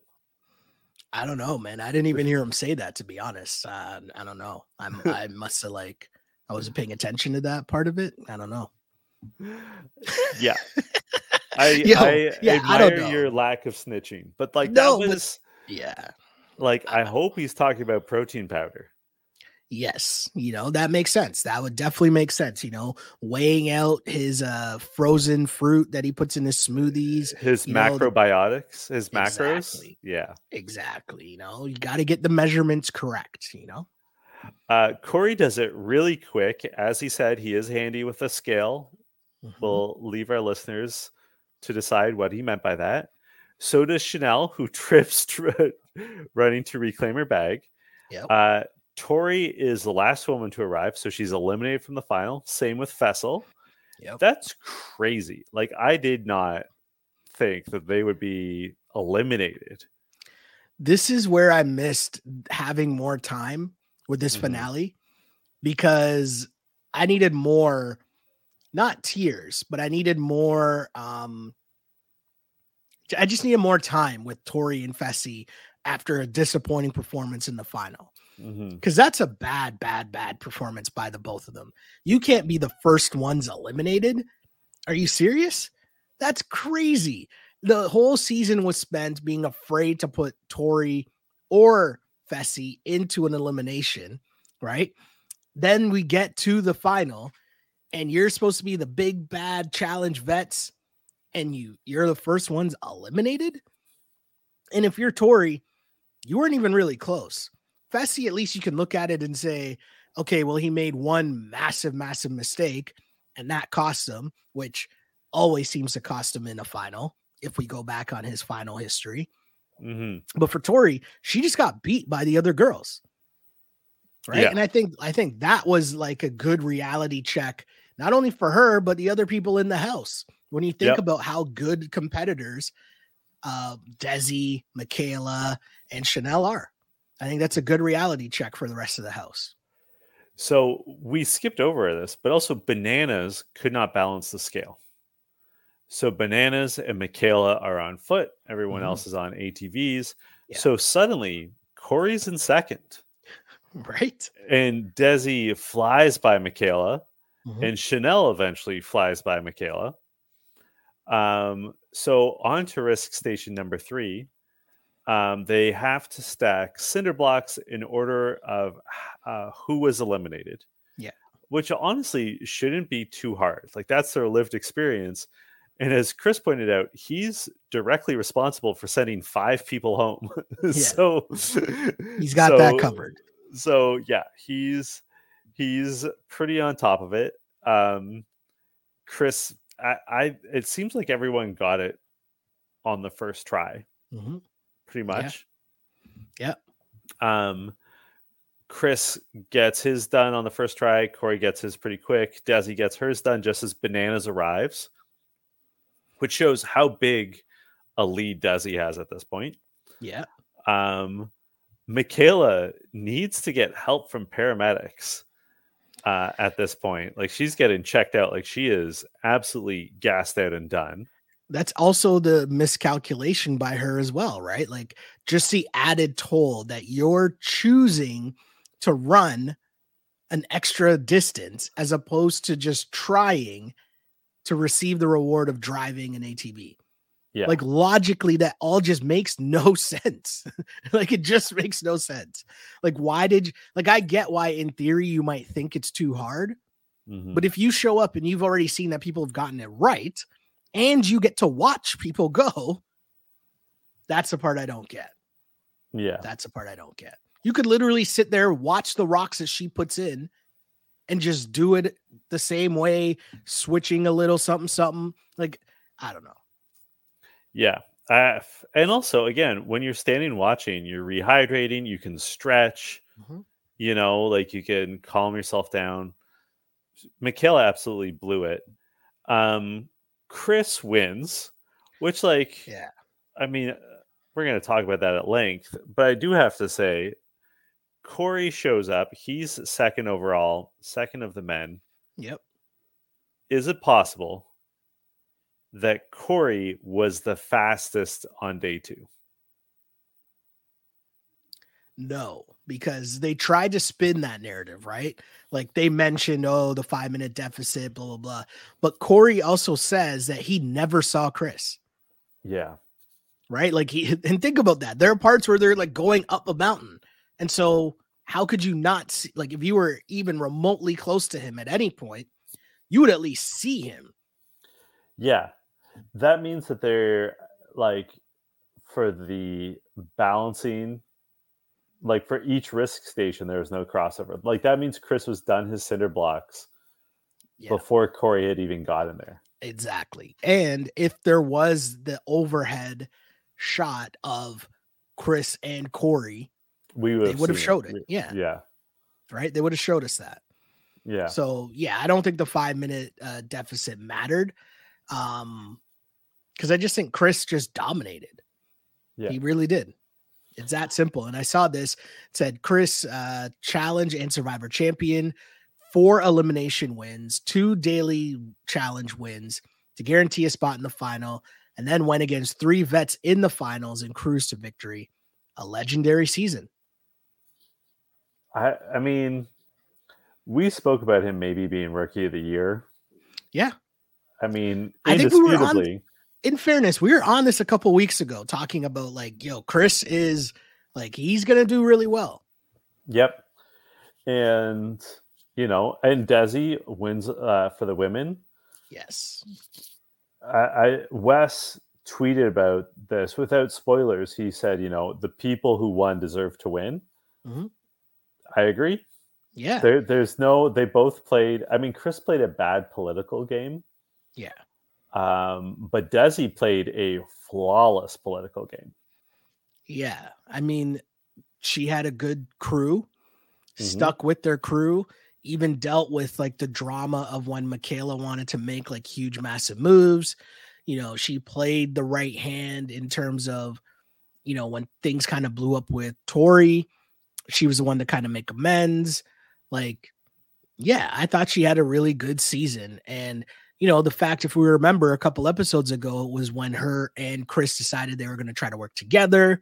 I don't know, man. I didn't even hear him say that. To be honest, uh, I don't know. I'm I must have like I wasn't paying attention to that part of it. I don't know. Yeah, I Yo, I yeah, admire I your lack of snitching, but like no, that was but, yeah. Like I, hope he's talking about protein powder. Yes, you know, that makes sense. That would definitely make sense, you know, weighing out his uh frozen fruit that he puts in his smoothies, his macrobiotics, know, his macros. Exactly. Yeah. Exactly, you know. You got to get the measurements correct, you know. Uh Cory does it really quick. As he said, he is handy with a scale. Mm-hmm. We'll leave our listeners to decide what he meant by that. So does Chanel, who trips running to reclaim her bag. Yep. Uh, Tori is the last woman to arrive, so she's eliminated from the final. Same with Fessy. Yep. That's crazy. Like I did not think that they would be eliminated. This is where I missed having more time with this mm-hmm. finale because I needed more not tears, but I needed more um I just needed more time with Tori and Fessy after a disappointing performance in the final because mm-hmm. that's a bad, bad, bad performance by the both of them. You can't be the first ones eliminated. Are you serious? That's crazy. The whole season was spent being afraid to put Tori or Fessy into an elimination, right? Then we get to the final, and you're supposed to be the big bad challenge vets, and you you're the first ones eliminated. And if you're Tori you weren't even really close. Fessy, at least you can look at it and say, okay, well, he made one massive, massive mistake, and that cost him, which always seems to cost him in a final if we go back on his final history. Mm-hmm. But for Tori, she just got beat by the other girls. Right. Yeah. And I think I think that was like a good reality check, not only for her, but the other people in the house. When you think yep. about how good competitors uh Desi, Michaela, and chanel are. I think that's a good reality check for the rest of the house. So we skipped over this, but also bananas could not balance the scale. So bananas and Michaela are on foot. Everyone mm-hmm. else is on ATVs. Yeah. So suddenly cory's in second. Right. And Desi flies by Michaela. Mm-hmm. And Chanel eventually flies by Michaela. Um, so on to risk station number three um, they have to stack cinder blocks in order of uh, who was eliminated. Yeah. Which honestly shouldn't be too hard. Like that's their lived experience. And as Chris pointed out, he's directly responsible for sending five people home. Yeah. so he's got so, that covered. So yeah, he's he's pretty on top of it. Um Chris, I, I it seems like everyone got it on the first try. Mm-hmm pretty much. Yeah. yeah. Um, Chris gets his done on the first try. Cory gets his pretty quick. Desi gets hers done just as Bananas arrives, which shows how big a lead Desi has at this point. Yeah. Um, Michaela needs to get help from paramedics uh, at this point. Like she's getting checked out. Like she is absolutely gassed out and done. that's also the miscalculation by her as well, right? Like just the added toll that you're choosing to run an extra distance as opposed to just trying to receive the reward of driving an ATV. Yeah. Like logically, that all just makes no sense. like it just makes no sense. Like, why did you, like I get why in theory you might think it's too hard, mm-hmm. but if you show up and you've already seen that people have gotten it right, and you get to watch people go, that's the part I don't get. Yeah. That's the part I don't get. You could literally sit there, watch the rocks that she puts in, and just do it the same way, switching a little something, something. Like, I don't know. Yeah. Uh, and also, again, when you're standing watching, you're rehydrating, you can stretch, mm-hmm. you know, like you can calm yourself down. Michaela absolutely blew it. Um, Chris wins, which, like, yeah, I mean, we're going to talk about that at length, but I do have to say, Cory shows up. He's second overall, second of the men. Yep. Is it possible that Cory was the fastest on day two? No, because they tried to spin that narrative, right? Like they mentioned, oh, the five minute deficit, blah, blah, blah. But Cory also says that he never saw Chris. Yeah. Right. Like he, and think about that. There are parts where they're like going up a mountain. And so, how could you not see, like, if you were even remotely close to him at any point, you would at least see him. Yeah. That means that they're like, for the balancing like for each risk station there was no crossover. Like that means chris was done his cinder blocks yeah. before cory had even gotten there. Exactly. And if there was the overhead shot of chris and cory we would they would have showed it. it yeah. yeah. Right? They would have showed us that. Yeah. So yeah i don't think the five minute uh, deficit mattered um because i just think chris just dominated yeah he really did it's that simple. And I saw this said Chris uh, challenge and survivor champion, four elimination wins, two daily challenge wins to guarantee a spot in the final, and then went against three vets in the finals and cruised to victory. A legendary season. I I mean, we spoke about him maybe being rookie of the year. Yeah. I mean, I think we were on, in fairness, we were on this a couple weeks ago talking about like, yo, Chris is like he's gonna do really well. Yep. And you know, and Desi wins uh, for the women. Yes. I, I Wes tweeted about this without spoilers. He said, you know, the people who won deserve to win. Mm-hmm. I agree. Yeah. There, there's no. They both played. I mean, Chris played a bad political game. Yeah. Um, but Desi played a flawless political game. Yeah. I mean, she had a good crew, mm-hmm. stuck with their crew, even dealt with like the drama of when Michaela wanted to make like huge, massive moves. You know, she played the right hand in terms of, you know, when things kind of blew up with Tori, she was the one to kind of make amends. Like, yeah, I thought she had a really good season. And you know, the fact, if we remember a couple episodes ago, was when her and Chris decided they were going to try to work together,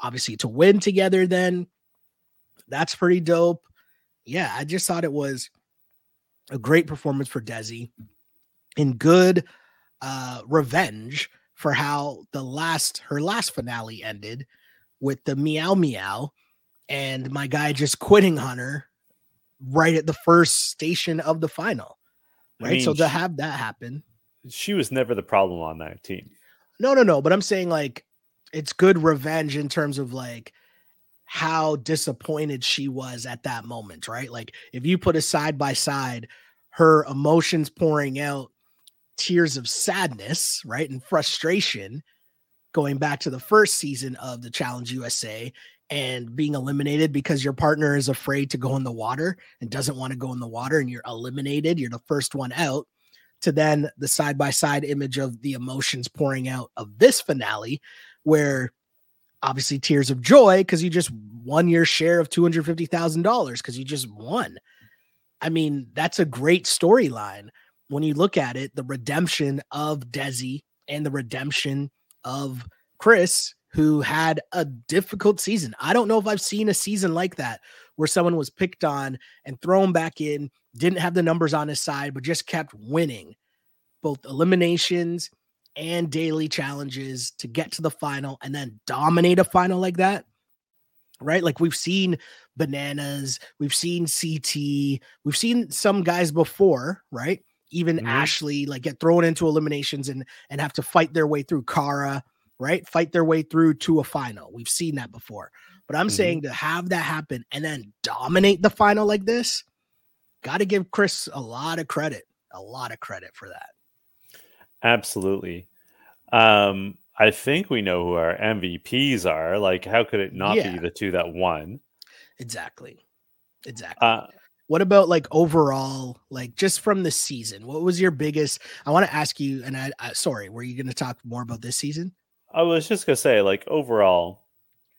obviously to win together. Then that's pretty dope. Yeah, I just thought it was a great performance for Desi and good uh, revenge for how the last her last finale ended with the meow meow and my guy just quitting on her right at the first station of the final right? I mean, so to have that happen, she was never the problem on that team. No, no, no. But I'm saying like it's good revenge in terms of like how disappointed she was at that moment, right? Like if you put a side by side, her emotions pouring out, tears of sadness, right, and frustration, going back to the first season of the Challenge USA, and being eliminated because your partner is afraid to go in the water and doesn't want to go in the water and you're eliminated, you're the first one out, to then the side by side image of the emotions pouring out of this finale, where obviously tears of joy because you just won your share of $250,000 because you just won. I mean, that's a great storyline when you look at it the redemption of Desi and the redemption of Chris, who had a difficult season. I don't know if I've seen a season like that where someone was picked on and thrown back in, didn't have the numbers on his side, but just kept winning both eliminations and daily challenges to get to the final and then dominate a final like that. Right? Like we've seen bananas, we've seen CT, we've seen some guys before, right? Even mm-hmm. Ashley like get thrown into eliminations and and have to fight their way through Cara, right? Fight their way through to a final. We've seen that before. But I'm mm-hmm. saying to have that happen and then dominate the final like this, got to give Chris a lot of credit, a lot of credit for that. Absolutely. Um, I think we know who our MVPs are. Like, how could it not yeah. be the two that won? Exactly. Exactly. Uh, what about like overall, like just from the season? What was your biggest? I want to ask you, and I, I sorry, were you going to talk more about this season? I was just to say, like, overall,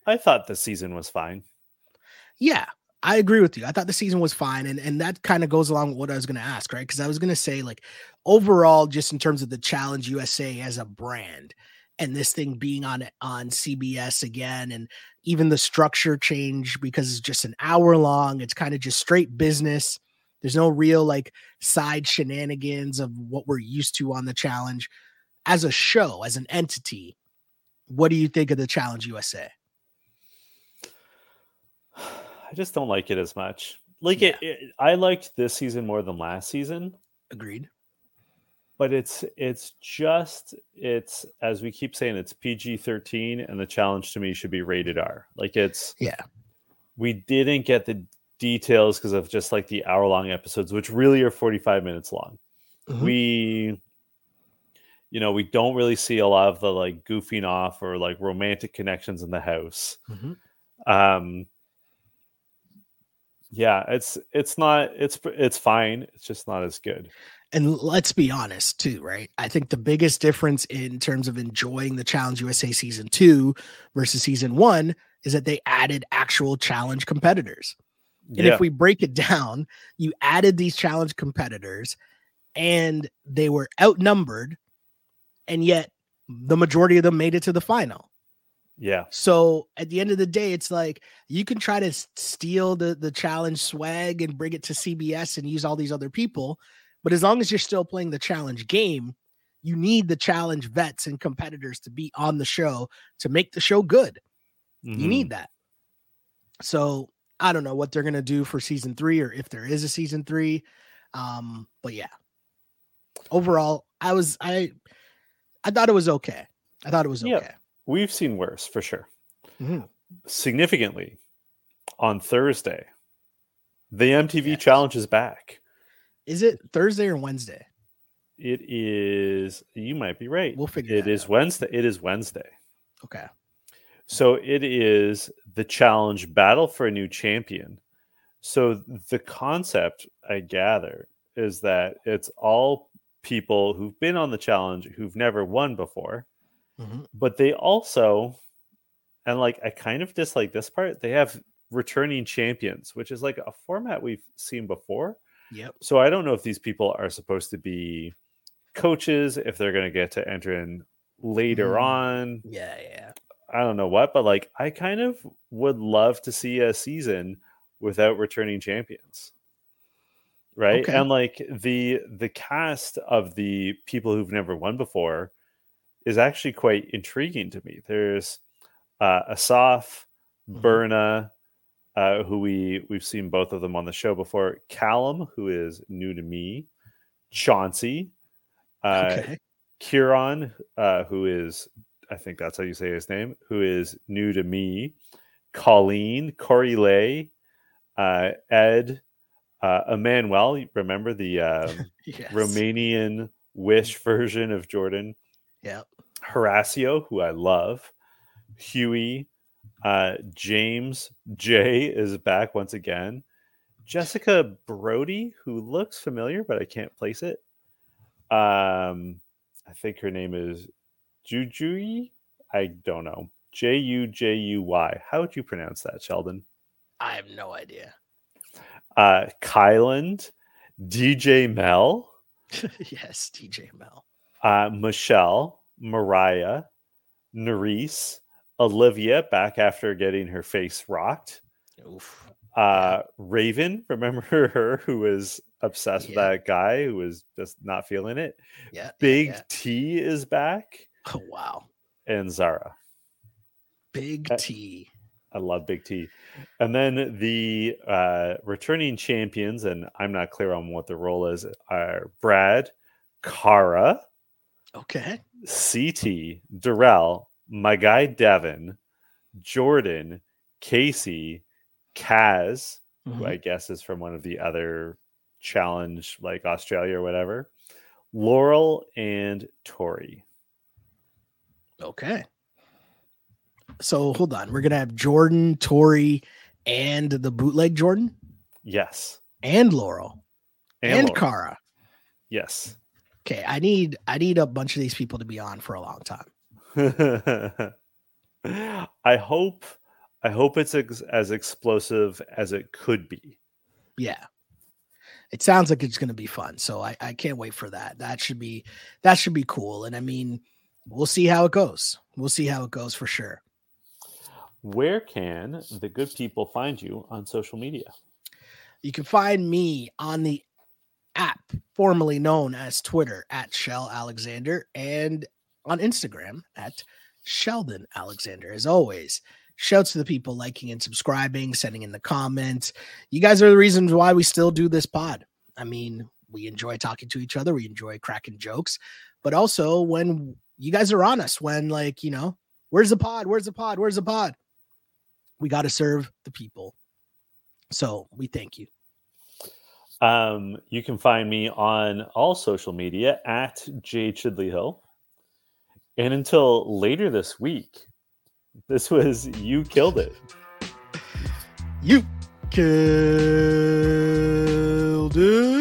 I thought the season was fine. Yeah, I agree with you. I thought the season was fine, and and that kind of goes along with what I was going to ask, right? Because I was going to say like overall, just in terms of the Challenge USA as a brand, and this thing being on on CBS again, and even the structure change because it's just an hour long. It's kind of just straight business. There's no real like side shenanigans of what we're used to on the Challenge. As a show, as an entity, what do you think of the Challenge USA? I just don't like it as much. Like yeah. it, it, I liked this season more than last season. Agreed. But it's it's just it's as we keep saying it's PG thirteen, and the challenge to me should be rated R. Like it's yeah. We didn't get the details because of just like the hour long episodes, which really are forty five minutes long. Mm-hmm. We you know, we don't really see a lot of the like goofing off or like romantic connections in the house. Mm-hmm. Um, yeah, it's it's not it's it's fine. It's just not as good. And let's be honest too, right? I think the biggest difference in terms of enjoying the Challenge USA season 2 versus season 1 is that they added actual challenge competitors. And yeah. if we break it down, you added these challenge competitors and they were outnumbered and yet the majority of them made it to the final. Yeah. So at the end of the day, it's like you can try to steal the the challenge swag and bring it to CBS and use all these other people, but as long as you're still playing the challenge game, you need the challenge vets and competitors to be on the show to make the show good. Mm-hmm. You need mm-hmm. that. So I don't know what they're gonna do for season three or if there is a season three. Um, but yeah. Overall, I was I I thought it was okay. I thought it was okay. Yeah, We've seen worse for sure. Mm-hmm. Significantly, on Thursday, the MTV challenge is back. Is it Thursday or Wednesday? It is. You might be right. We'll figure it is out. Wednesday. It is Wednesday. Okay. So it is the challenge battle for a new champion. So the concept I gather is that it's all people who've been on the challenge who've never won before Mm-hmm. But they also, and like I kind of dislike this part, they have returning champions, which is like a format we've seen before. Yep. So I don't know if these people are supposed to be coaches, if they're going to get to enter in later mm. on. Yeah, yeah. I don't know what, but like I kind of would love to see a season without returning champions. Right? Okay. And like the the cast of the people who've never won before is actually quite intriguing to me. There's uh, Asaf, mm-hmm. Berna, uh, who we we've seen both of them on the show before. Callum, who is new to me. Chauncey, uh, okay. Ciarran, uh, who is I think that's how you say his name, who is new to me. Colleen, Corey Lay, uh, Ed, uh, Emmanuel. Remember the um, yes. Romanian Wish version of Jordan? Yeah. Horacio, who I love, Hughie, uh, James J is back once again. Jessica Brody, who looks familiar, but I can't place it. Um, I think her name is Jujui. I don't know. J U J U Y. How would you pronounce that, Sheldon? I have no idea. Uh, Kyland, DJ Mel. yes, DJ Mel. Uh, Michelle, Mariah, Nurys, Olivia back after getting her face rocked. Oof. Uh, Raven, remember her who was obsessed yeah. with that guy who was just not feeling it. Yeah. Big yeah. T is back. Oh wow. And Zara. Big T. I love Big T. And then the uh, returning champions, and I'm not clear on what the role is, are Brad, Cara, okay, CT, Darrell, my guy Devin, Jordan, Casey, Kaz, mm-hmm. who I guess is from one of the other challenge, like Australia or whatever, Laurel, and Tori. Okay. So hold on. We're gonna have Jordan, Tori, and the bootleg Jordan. Yes. And Laurel. And, and Laurel. Cara. Yes. Okay. I need I need a bunch of these people to be on for a long time. I hope I hope it's ex- as explosive as it could be. Yeah. It sounds like it's going to be fun. So I, I can't wait for that. That should be that should be cool. And I mean, we'll see how it goes. We'll see how it goes for sure. Where can the good people find you on social media? You can find me on the app formerly known as Twitter at Shel Alexander and on Instagram at Sheldon Alexander. As always, shouts to the people liking and subscribing, sending in the comments. You guys are the reasons why we still do this pod. I mean, we enjoy talking to each other, we enjoy cracking jokes, but also when you guys are on us, when like, you know, where's the pod? Where's the pod? Where's the pod? We got to serve the people. So we thank you. Um, you can find me on all social media at J Chidley Hill. And until later this week, this was You Killed It. You killed it.